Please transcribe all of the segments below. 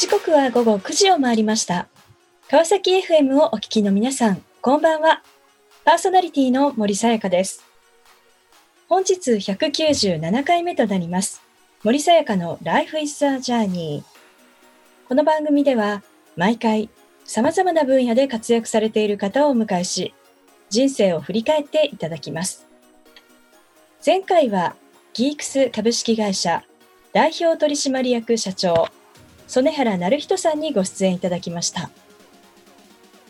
時刻は午後9時を回りました。川崎 FM をお聞きの皆さん、こんばんは。パーソナリティの森さやかです。本日197回目となります。森さやかの Life is a Journey。この番組では、毎回様々な分野で活躍されている方をお迎えし、人生を振り返っていただきます。前回は、ギークス株式会社代表取締役社長、曽根原成人さんにご出演いただきました。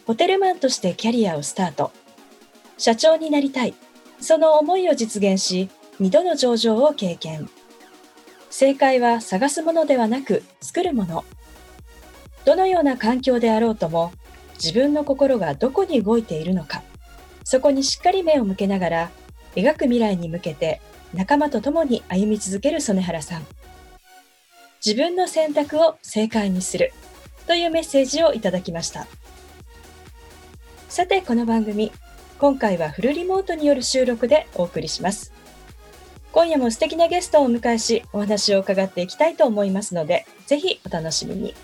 ホテルマンとしてキャリアをスタート。社長になりたい。その思いを実現し、2度の上場を経験。正解は探すものではなく作るもの。どのような環境であろうとも、自分の心がどこに動いているのか、そこにしっかり目を向けながら、描く未来に向けて仲間と共に歩み続ける曽根原さん。自分の選択を正解にするというメッセージをいただきました。さて、この番組、今回はフルリモートによる収録でお送りします。今夜も素敵なゲストをお迎えし、お話を伺っていきたいと思いますので、ぜひお楽しみに。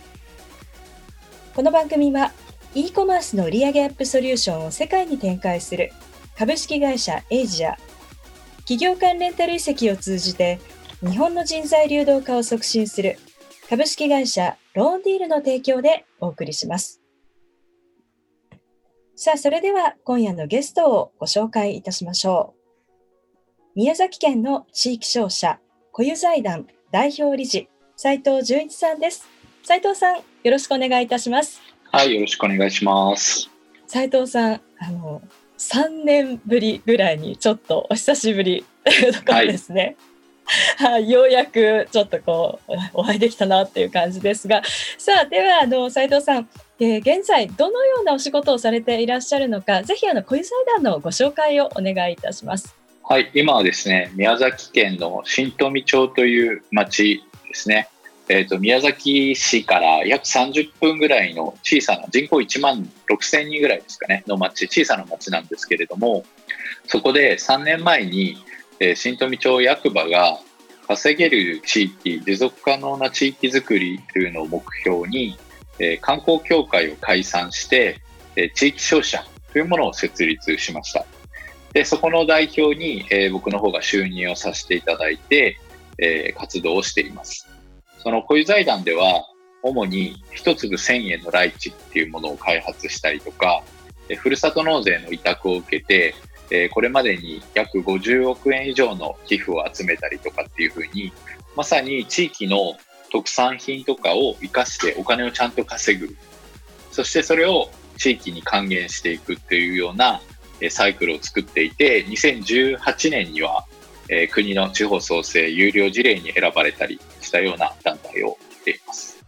この番組は、e コマースの売上アップソリューションを世界に展開する株式会社エイジア、企業間レンタル移籍を通じて、日本の人材流動化を促進する株式会社ローンディールの提供でお送りします。さあ、それでは今夜のゲストをご紹介いたしましょう。宮崎県の地域商社小湯財団代表理事斉藤純一さんです。斉藤さん、よろしくお願いいたします。はい、よろしくお願いします。斉藤さん、あの3年ぶりぐらいにちょっとお久しぶりというところですね。はい、は いようやくちょっとこうお会いできたなっていう感じですが、さあではあの斉藤さん、えー現在どのようなお仕事をされていらっしゃるのか、ぜひあの小湯財団のご紹介をお願いいたします。はい、今はですね、宮崎県の新富町という町ですね。えっ、と、宮崎市から約30分ぐらいの小さな人口1万6千人ぐらいですかね、の町、小さな町なんですけれども、そこで3年前に、えー新富町役場が稼げる地域、持続可能な地域づくりというのを目標に、えー観光協会を解散して、えー地域商社というものを設立しました。で、そこの代表に、えー僕の方が就任をさせていただいて、えー活動をしています。その小湯財団では、主に一粒1000円のライチっていうものを開発したりとか、ふるさと納税の委託を受けて、えーこれまでに約50億円以上の寄付を集めたりとかっていうふうに、まさに地域の特産品とかを生かしてお金をちゃんと稼ぐ。そしてそれを地域に還元していくっていうようなサイクルを作っていて、2018年には、えー国の地方創生有料事例に選ばれたりしたような団体をしています。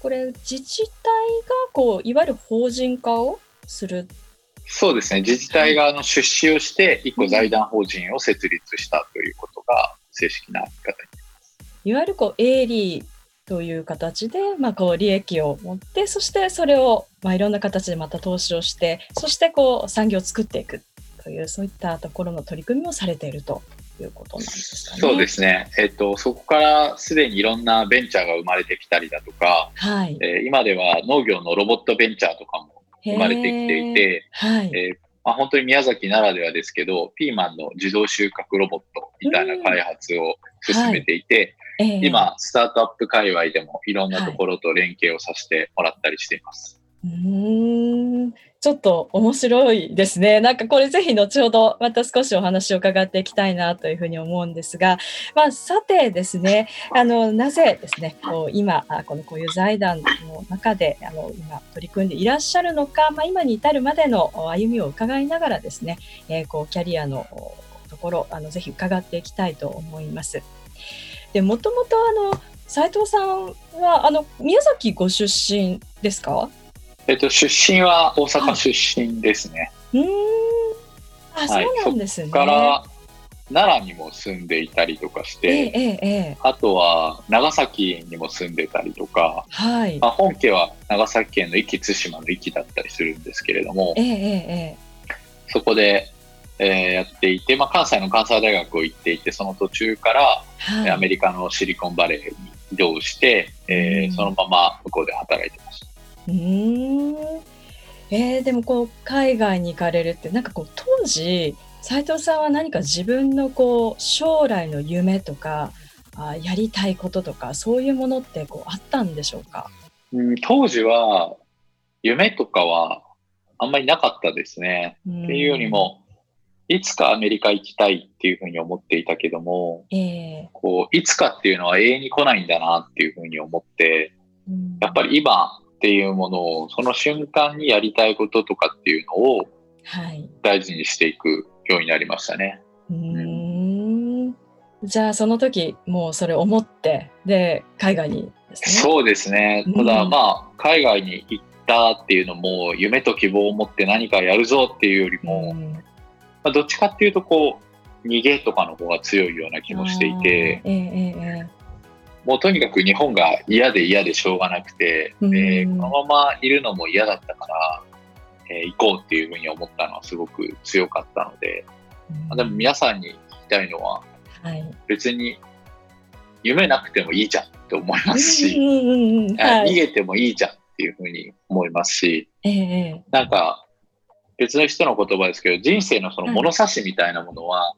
これ自治体がこういわゆる法人化をする。そうですね、自治体があの出資をして、一個財団法人を設立したということが正式な言い方にいわゆるこう営利という形で、まあ、こう利益を持ってそしてそれを、まあ、いろんな形でまた投資をしてそしてこう産業を作っていくというそういったところの取り組みもされているということなんですかね。そうですね、えっと、そこからすでにいろんなベンチャーが生まれてきたりだとか、はい、えー今では農業のロボットベンチャーとかも生まれてきていて、はい。えーまあ、本当に宮崎ならではですけど、ピーマンの自動収穫ロボットみたいな開発を進めていて、えー今、スタートアップ界隈でもいろんなところと連携をさせてもらったりしています。うーんちょっと面白いですね。なんかこれぜひ後ほどまた少しお話を伺っていきたいなというふうに思うんですが、まあ、さてですね、あのなぜですね、こう今このこういう財団の中であの今取り組んでいらっしゃるのか、まあ、今に至るまでの歩みを伺いながらですね、えーこうキャリアのところあのぜひ伺っていきたいと思います。で、もともとあの斉藤さんはあの宮崎ご出身ですか？えっと、出身は大阪出身ですね。うーん。あ、はいそうなんですね。そこから奈良にも住んでいたりとかしええて、ええええあとは長崎にも住んでたりとか、はい。まあ、本家は長崎県の壱岐対馬の壱岐だったりするんですけれどもそこで、えーやっていて、まあ、関西の関西大学を行っていて、その途中から、はい。アメリカのシリコンバレーに移動して、えーうんそのまま向こうで働いてました。うー。んえーでもこう海外に行かれるってなんかこう当時斉藤さんは何か自分のこう将来の夢とかあやりたいこととかそういうものってこうあったんでしょうか？うん、当時は夢とかはあんまりなかったですね。っっていうより、も、いつかアメリカ行きたいっていうふうに思っていたけども、ええ。こう、いつかっていうのは永遠に来ないんだなっていうふうに思って、うん。やっぱり今っていうものを、その瞬間にやりたいこととかっていうのをはい、大事にしていくようになりましたね。うーん。じゃあその時もうそれ思ってで海外にですね？そうですね。ただ、うんまあ、海外に行ったっていうのも、夢と希望を持って何かやるぞっていうよりも、うん。まあ、どっちかっていうと、こう、逃げとかの方が強いような気もしていて、あーえええええもうとにかく日本が嫌で嫌でしょうがなくて、うん。えーこのままいるのも嫌だったから、えー行こうっていうふうに思ったのはすごく強かったので、えまあでも皆さんに聞きたいのは、はい。別に夢なくてもいいじゃんって思いますし、逃げてもいいじゃんっていうふうに思いますし、えええなんか別の人の言葉ですけど、人生のそのはい物差しみたいなものは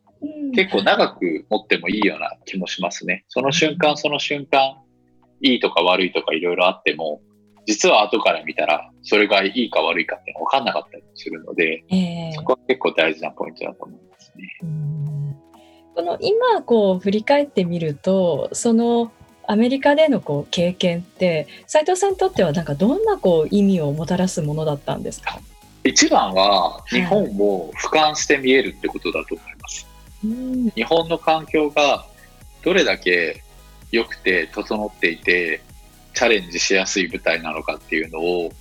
結構長く持ってもいいような気もしますね。その瞬間その瞬間、いいとか悪いとかいろいろあっても、実は後から見たらそれがいいか悪いかって分かんなかったりするので、ええそこは結構大事なポイントだと思いますね。うんこの今こう振り返ってみるとそのアメリカでのこう経験って斉藤さんにとってはなんかどんなこう意味をもたらすものだったんですか、一番は日本を俯瞰して見えるってことだと思います。うん。日本の環境がどれだけ良くて整っていてチャレンジしやすい舞台なのかっていうのを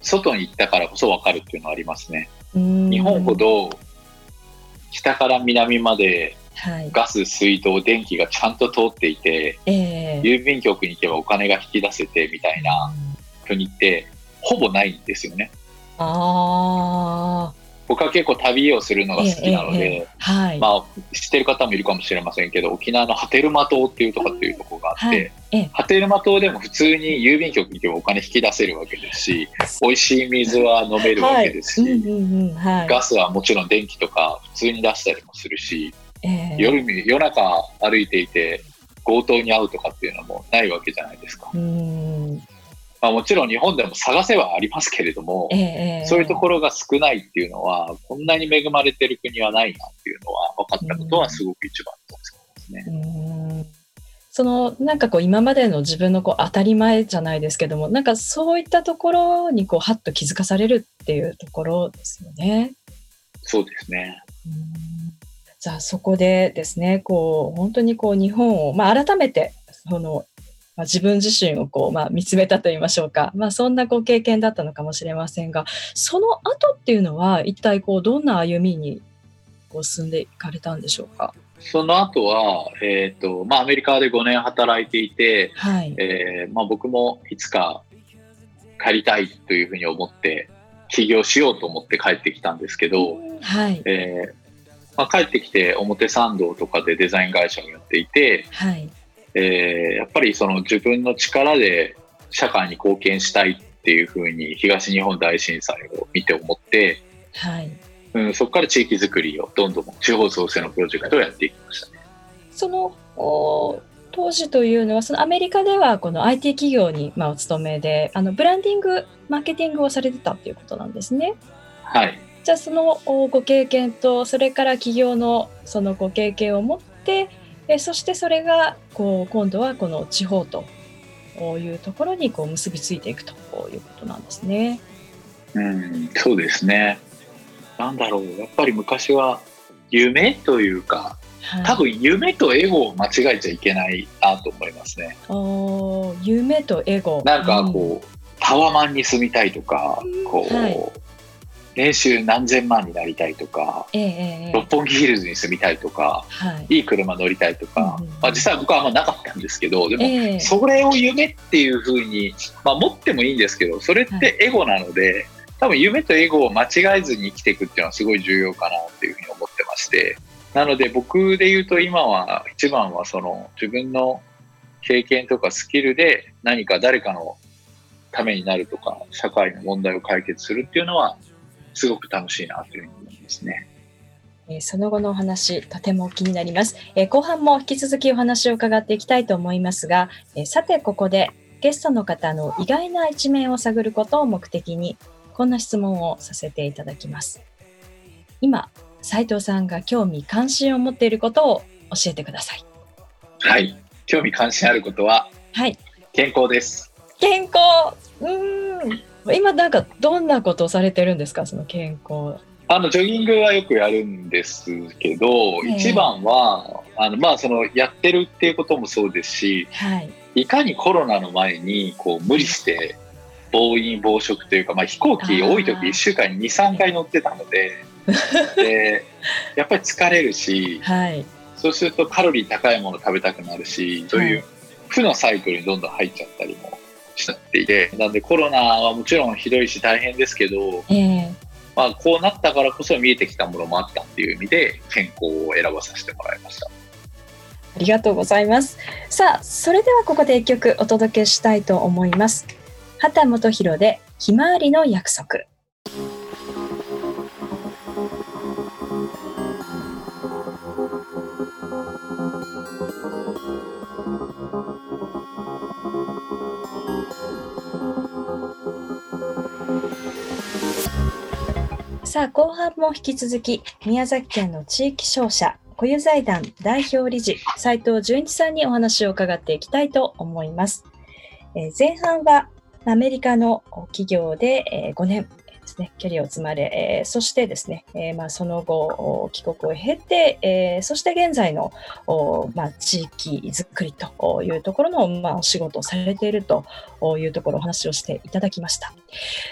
外に行ったからこそ分かるっていうのはありますね。うん。日本ほど北から南まではい。ガス、水道、電気がちゃんと通っていてええ。郵便局に行けばお金が引き出せてみたいな国ってほぼないんですよね。ああ僕は結構旅をするのが好きなので、ええええはい、まあ、知ってる方もいるかもしれませんけど沖縄の波照間島っていうとこっていうところがあって、波照間島でも普通に郵便局に行けばお金引き出せるわけですし美味しい水は飲めるわけですし、ガスはもちろん電気とか普通に出したりもするし、ええ。夜に夜中歩いていて強盗に遭うとかっていうのもないわけじゃないですか、うんまあ、もちろん日本でも探せはありますけれども、ええそういうところが少ないっていうのはこんなに恵まれてる国はないなっていうのは分かったことはすごく一番ですね。うんそのなんかこう今までの自分のこう当たり前じゃないですけどもなんかそういったところにこうハッと気づかされるっていうところですよね。そうですね。うんじゃあそこでですねこう本当にこう日本を、まあ、改めてその、まあ、自分自身をこう、まあ、見つめたといいましょうか、まあ、そんなこう経験だったのかもしれませんがその後っていうのは一体こうどんな歩みにこう進んでいかれたんでしょうか？その後は、えっ、と、まあ、アメリカで5年働いていて、はい、えーまあ、僕もいつか帰りたいというふうに思って、起業しようと思って帰ってきたんですけど、はい、えーまあ、帰ってきて表参道とかでデザイン会社をやっていて、はい、えーやっぱりその自分の力で社会に貢献したいっていうふうに東日本大震災を見て思って、はい。うん、そこから地域づくりをどんどん地方創生のプロジェクトをやっていきましたね。そのお当時というのはそのアメリカではこの IT 企業に、まあ、お勤めであのブランディングマーケティングをされてたということなんですね。はい。じゃあそのおご経験とそれから企業のそのご経験を持ってえそしてそれがこう今度はこの地方というところにこう結びついていくということなんですね。うん、そうですね。なんだろう、やっぱり昔は夢というか、はい、多分夢とエゴを間違えちゃいけないなと思いますね。お夢とエゴなんかこう、タワマンに住みたいとか、こう、はい年収何千万になりたいとか、うん、ええええ。六本木ヒルズに住みたいとか、はい。いい車乗りたいとか、うんうんまあ、実際僕はあんまなかったんですけど、でも、ええ。それを夢っていうふうに、まあ、持ってもいいんですけど、それってエゴなので、多分夢とエゴを間違えずに生きていくっていうのはすごい重要かなっていうふうに思ってまして、なので僕で言うと今は一番はその自分の経験とかスキルで何か誰かのためになるとか、社会の問題を解決するっていうのは、すごく楽しいなというふうに思いますね。えその後のお話、とても気になります、え後半も引き続きお話を伺っていきたいと思いますが、えさてここでゲストの方の意外な一面を探ることを目的に、こんな質問をさせていただきます。今、斉藤さんが興味関心を持っていることを教えてください。はい、興味関心あることは、はい、健康です。健康。うん。今なんかどんなことをされてるんですか、その健康。あのジョギングはよくやるんですけど、一番はあのまあそのやってるっていうこともそうですし、はい、いかにコロナの前にこう無理して暴飲暴食というか、まあ、飛行機多い時1週間に23回乗ってたので でやっぱり疲れるし、はい、そうするとカロリー高いもの食べたくなるしそうい。う負のサイクルにどんどん入っちゃったりもしちゃっていてなんでコロナはもちろんひどいし大変ですけど、えー、まあ、こうなったからこそ見えてきたものもあったっていう意味で健康を選ばさせてもらいました。ありがとうございます。さあ、それではここで一曲お届けしたいと思います。畑本博でひまわりの約束。さあ、後半も引き続き、宮崎県の地域商社、固有財団代表理事、斉藤純一さんにお話を伺っていきたいと思います。えー、前半は、アメリカの企業で、え、5年ですね、キャリアを積まれ、えー、そしてですね、えーまあ、その後、帰国を経て、えー、そして現在の、まあ、地域づくりというところの、まあ、お仕事をされているというところお話をしていただきました。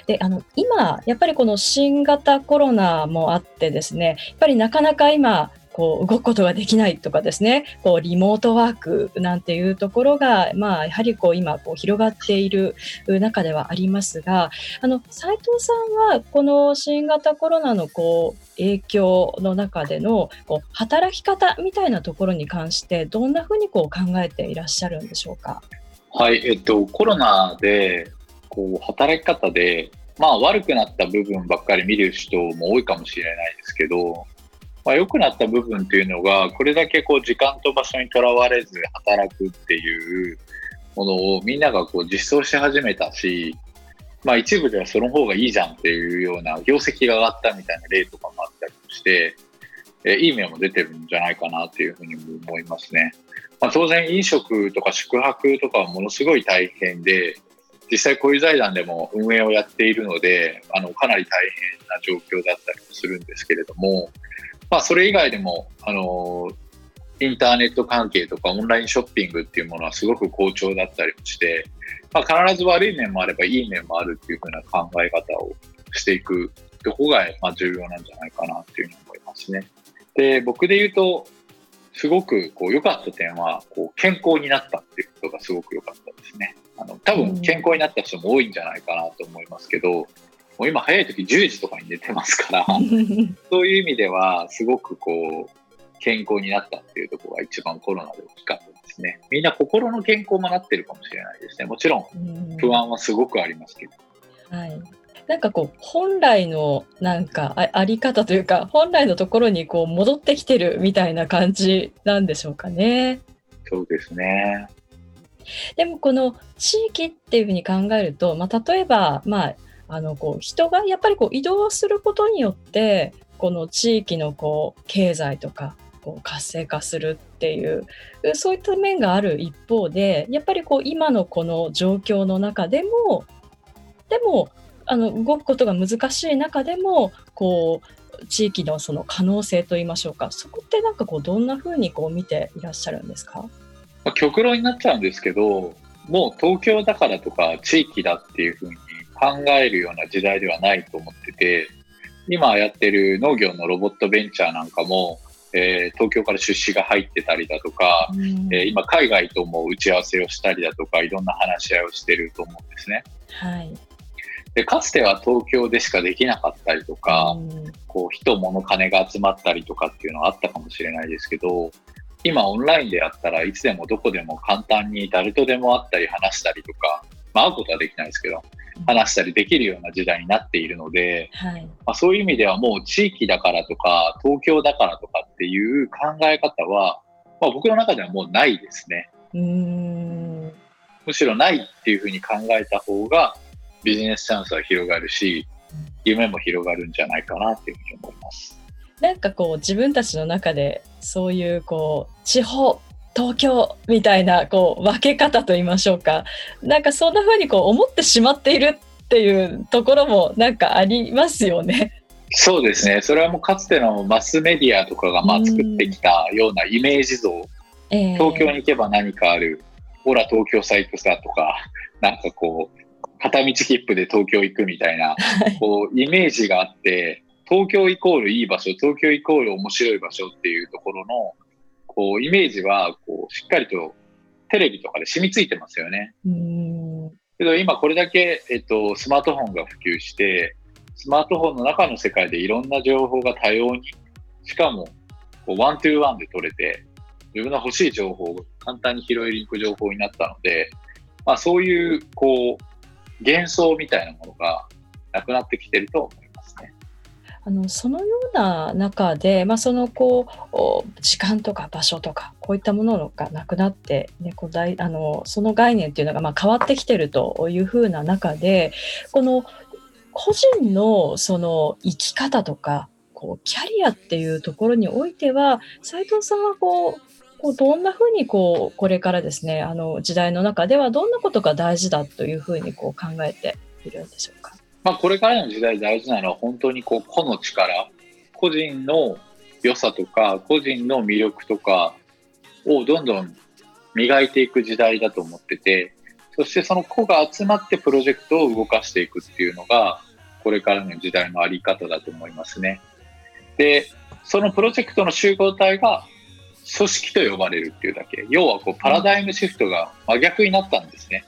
であの今、やっぱりこの新型コロナもあってですね、やっぱりなかなか今、こう動くことができないとかですね、こうリモートワークなんていうところが、まあ、やはりこう今こう広がっている中ではありますが、あの斉藤さんはこの新型コロナのこう影響の中でのこう働き方みたいなところに関してどんなふうにこう考えていらっしゃるんでしょうか？はい、えっとコロナでこう働き方でまあ悪くなった部分ばっかり見る人も多いかもしれないですけど、まあ、良くなった部分っていうのが、これだけこう時間と場所にとらわれず働くっていうものをみんながこう実装し始めたし、まあ一部ではその方がいいじゃんっていうような業績が上がったみたいな例とかもあったりして、えいい面も出てるんじゃないかなっていうふうに思いますね。まあ、当然飲食とか宿泊とかはものすごい大変で、実際こういう財団でも運営をやっているので、あのかなり大変な状況だったりもするんですけれども、まあ、それ以外でも、あのインターネット関係とかオンラインショッピングっていうものはすごく好調だったりもして、まあ、必ず悪い面もあればいい面もあるっていうふうな考え方をしていくとこが、まあ、重要なんじゃないかなっていうふうに思いますね。で、僕で言うと、すごくこう良かった点は、こう健康になったっていうことがすごく良かったですね。あの多分健康になった人も多いんじゃないかなと思いますけど、もう今早い時10時とかに寝てますから そういう意味ではすごくこう健康になったっていうところが一番コロナで大きかったですね。みんな心の健康もなってるかもしれないですね。もちろん不安はすごくありますけど。はい。なんかこう本来のなんかああり方というか本来のところにこう戻ってきてるみたいな感じなんでしょうかね。そうですね。でもこの地域っていうふうに考えると、まあ、例えば、まあ、あのこう人がやっぱりこう移動することによってこの地域のこう経済とかこう活性化するっていうそういった面がある一方でやっぱりこう今のこの状況の中でもでもあの動くことが難しい中でもこう地域のその可能性といいましょうか。そこってなんかこうどんなふうにこう見ていらっしゃるんですか？極論になっちゃうんですけどもう東京だからとか地域だっていうふうに考えるような時代ではないと思ってて、今やってる農業のロボットベンチャーなんかも、えー、東京から出資が入ってたりだとか、うん、えー、今海外とも打ち合わせをしたりだとか、いろんな話し合いをしてると思うんですね。はい。で、かつては東京でしかできなかったりとか、うん、こう人、物、金が集まったりとかっていうのはあったかもしれないですけど、今オンラインでやったらいつでもどこでも簡単に誰とでも会ったり話したりとか、まあ、会うことはできないですけど、話したりできるような時代になっているので、はい、まあ、そういう意味ではもう地域だからとか東京だからとかっていう考え方は、まあ、僕の中ではもうないですね。うんむしろないっていうふうに考えた方がビジネスチャンスは広がるし夢も広がるんじゃないかなっていうふうに思います。なんかこう自分たちの中でそういうこう地方東京みたいなこう分け方と言いましょうか。なんかそんな風にこう思ってしまっているっていうところもなんかありますよね。そうですね。それはもうかつてのマスメディアとかがまあ作ってきたようなイメージ像、えー、東京に行けば何かあるほら東京サイトさとかなんかこう片道切符で東京行くみたいな、こうイメージがあって東京イコールいい場所東京イコール面白い場所っていうところのこう、イメージは、こう、しっかりとテレビとかで染みついてますよね。けど今これだけ、えっと、スマートフォンが普及して、スマートフォンの中の世界でいろんな情報が多様に、しかも、こう、ワントゥーワンで取れて、自分の欲しい情報を簡単に拾いに行く情報になったので、まあそういう、こう、幻想みたいなものがなくなってきてると思いあのそのような中で、まあ、そのこう時間とか場所とかこういったものがなくなって、ね、こうあのその概念っていうのがまあ変わってきてるというふうな中でこの個人のその生き方とかこうキャリアっていうところにおいては斉藤さんはこうこうどんなふうにこうこれからですねあの時代の中ではどんなことが大事だというふうにこう考えているんでしょうか？まあ、これからの時代大事なのは本当にこう個の力、個人の良さとか、個人の魅力とかをどんどん磨いていく時代だと思ってて、そしてその個が集まってプロジェクトを動かしていくっていうのが、これからの時代のあり方だと思いますね。で、そのプロジェクトの集合体が組織と呼ばれるっていうだけ。要はこうパラダイムシフトが真逆になったんですね。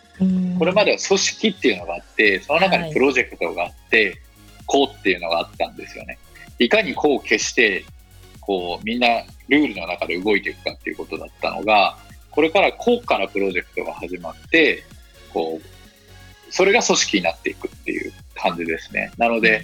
これまでは組織っていうのがあってその中にプロジェクトがあって、はい、こうっていうのがあったんですよね。いかにこう消してこうみんなルールの中で動いていくかっていうことだったのがこれからこうからプロジェクトが始まってこうそれが組織になっていくっていう感じですね。なので、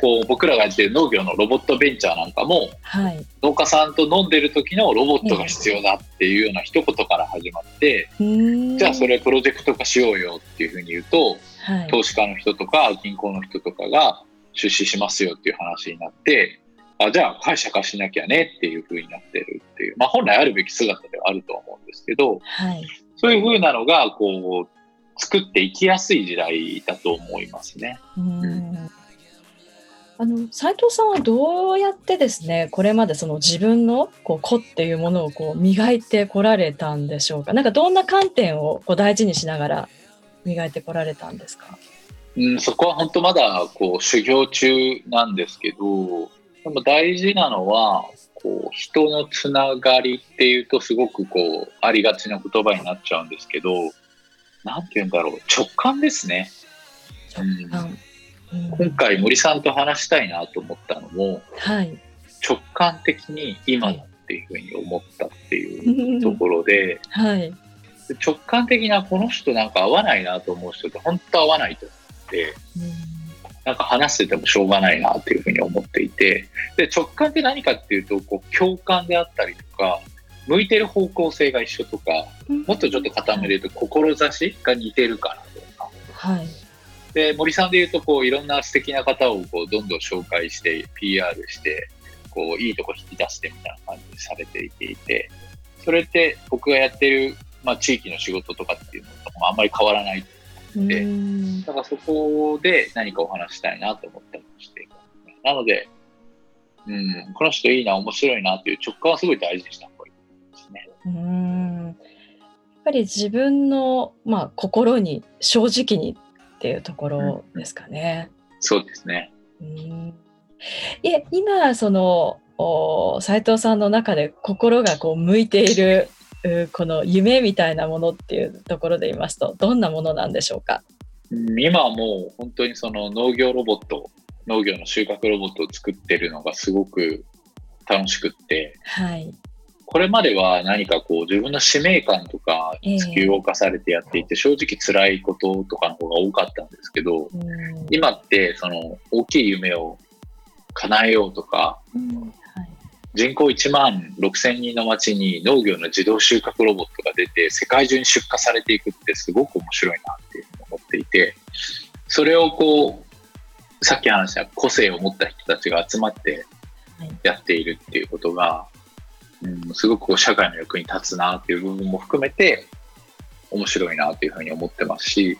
こう僕らがやってる農業のロボットベンチャーなんかも、はい、農家さんと飲んでる時のロボットが必要だっていうような一言から始まって、えー、じゃあそれプロジェクト化しようよっていうふうに言うと、はい、投資家の人とか銀行の人とかが出資しますよっていう話になってあじゃあ会社化しなきゃねっていうふうになってるっていう、まあ、本来あるべき姿ではあると思うんですけど、はい、そういうふうなのがこう作っていきやすい時代だと思いますね。うんあの斉藤さんはどうやってですねこれまでその自分のこう子っていうものをこう磨いてこられたんでしょうか？なんかどんな観点をこう大事にしながら磨いてこられたんですか、うん、そこは本当まだこう修行中なんですけどでも大事なのはこう人のつながりっていうとすごくこうありがちな言葉になっちゃうんですけど何て言うんだろう直感ですね。直感、うん今回森さんと話したいなと思ったのも、はい、直感的に今だっていうふうに思ったっていうところで、はい、直感的なこの人なんか合わないなと思う人って本当合わないと思って、なんか話しててもしょうがないなっていうふうに思っていてで直感って何かっていうとこう共感であったりとか向いてる方向性が一緒とか、もっとちょっと固めると志が似てるからとか。はいで森さんでいうとこういろんな素敵な方をこうどんどん紹介して PR してこういいとこ引き出してみたいな感じにされていてそれって僕がやってる、まあ、地域の仕事とかっていうのともあんまり変わらない。のでだからそこで何かお話したいなと思ったりして。なので、うん、この人いいな面白いなっていう直感はすごい大事にした方がいいですね。うん。やっぱり自分の、まあ、心に正直にっていうところですかね。うん、そうですね。うん。いえ今その斉藤さんの中で心がこう向いているこの夢みたいなものっていうところで言いますとどんなものなんでしょうか？今はもう本当にその農業ロボット農業の収穫ロボットを作ってるのがすごく楽しくって、はい、これまでは何かこう自分の使命感とか突き動かされてやっていて、正直辛いこととかの方が多かったんですけど、今ってその大きい夢を叶えようとか、人口1万6000人の町に農業の自動収穫ロボットが出て世界中に出荷されていくってすごく面白いなっていうふうに思っていてそれをこうさっき話した個性を持った人たちが集まってやっているっていうことが、うん、すごくこう社会の役に立つなっていう部分も含めて面白いなというふうに思ってますし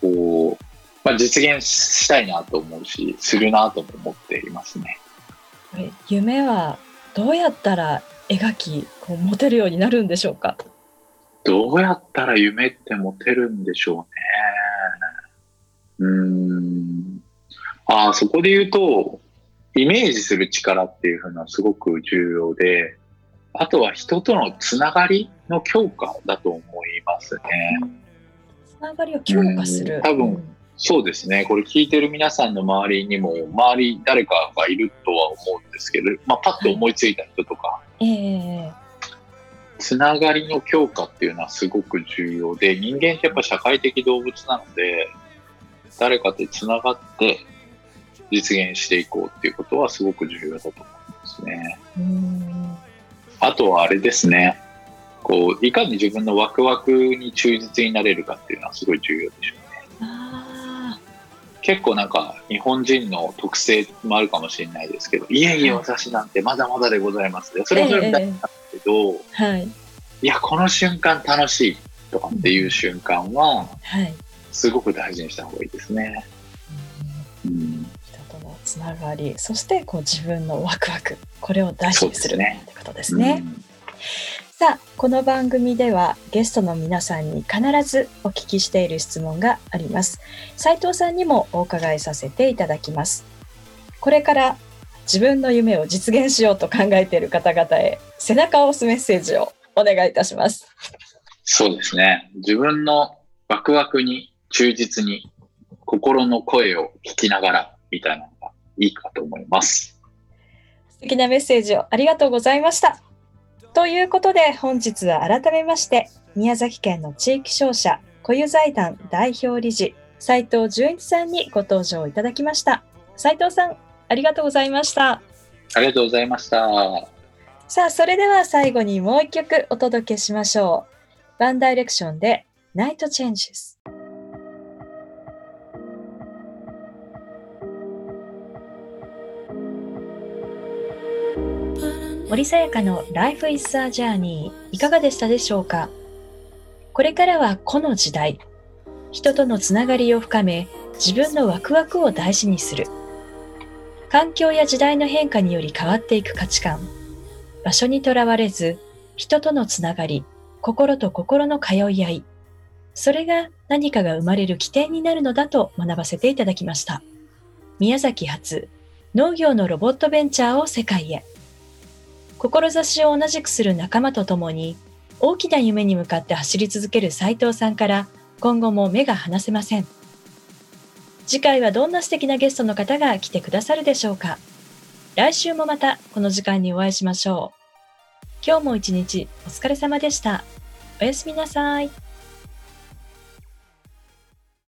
こう、まあ、実現したいなと思うしするなとも思っていますね。夢はどうやったら描きこう持てるようになるんでしょうか？どうやったら夢って持てるんでしょうね。うん。ああ、そこで言うと、イメージする力っていうのはすごく重要で、あとは人とのつながりの強化だと思いますね。つながりを強化する。多分、そうですね。これ聞いてる皆さんの周りにも、周り誰かがいるとは思うんですけど、まあ、パッと思いついた人とか、はいえー、つながりの強化っていうのはすごく重要で、人間ってやっぱ社会的動物なので、誰かとつながって実現していこうっていうことはすごく重要だと思いますね。あとはあれですね。こういかに自分のワクワクに忠実になれるかっていうのはすごい重要でしょう結構なんか日本人の特性もあるかもしれないですけど、いえいえ私なんてまだまだでございますそれはそれみたいなんですけど、はい、いや、この瞬間楽しいとかっていう瞬間は、はい、すごく大事にした方がいいですね。うん、人とのつながり、そしてこう自分のワクワク、これを大事にする、ね、ってことですね。うんさあ、この番組ではゲストの皆さんに必ずお聞きしている質問があります。斉藤さんにもお伺いさせていただきます。これから自分の夢を実現しようと考えている方々へ背中を押すメッセージをお願いいたします。そうですね。自分のワクワクに忠実に心の声を聞きながらみたいないいかと思います。素敵なメッセージをありがとうございました。ということで本日は改めまして宮崎県の地域商社固有財団代表理事斉藤純一さんにご登場いただきました。斉藤さんありがとうございました。ありがとうございました。さあそれでは最後にもう一曲お届けしましょう。ワンダイレクションでナイトチェンジス森さやかの Life is a Journey いかがでしたでしょうか？これからはこの時代、人とのつながりを深め、自分のワクワクを大事にする。環境や時代の変化により変わっていく価値観。場所にとらわれず、人とのつながり、心と心の通い合い。それが何かが生まれる起点になるのだと学ばせていただきました。宮崎発農業のロボットベンチャーを世界へ。志を同じくする仲間と共に大きな夢に向かって走り続ける斉藤さんから今後も目が離せません。次回はどんな素敵なゲストの方が来てくださるでしょうか。来週もまたこの時間にお会いしましょう。今日も一日お疲れ様でした。おやすみなさい。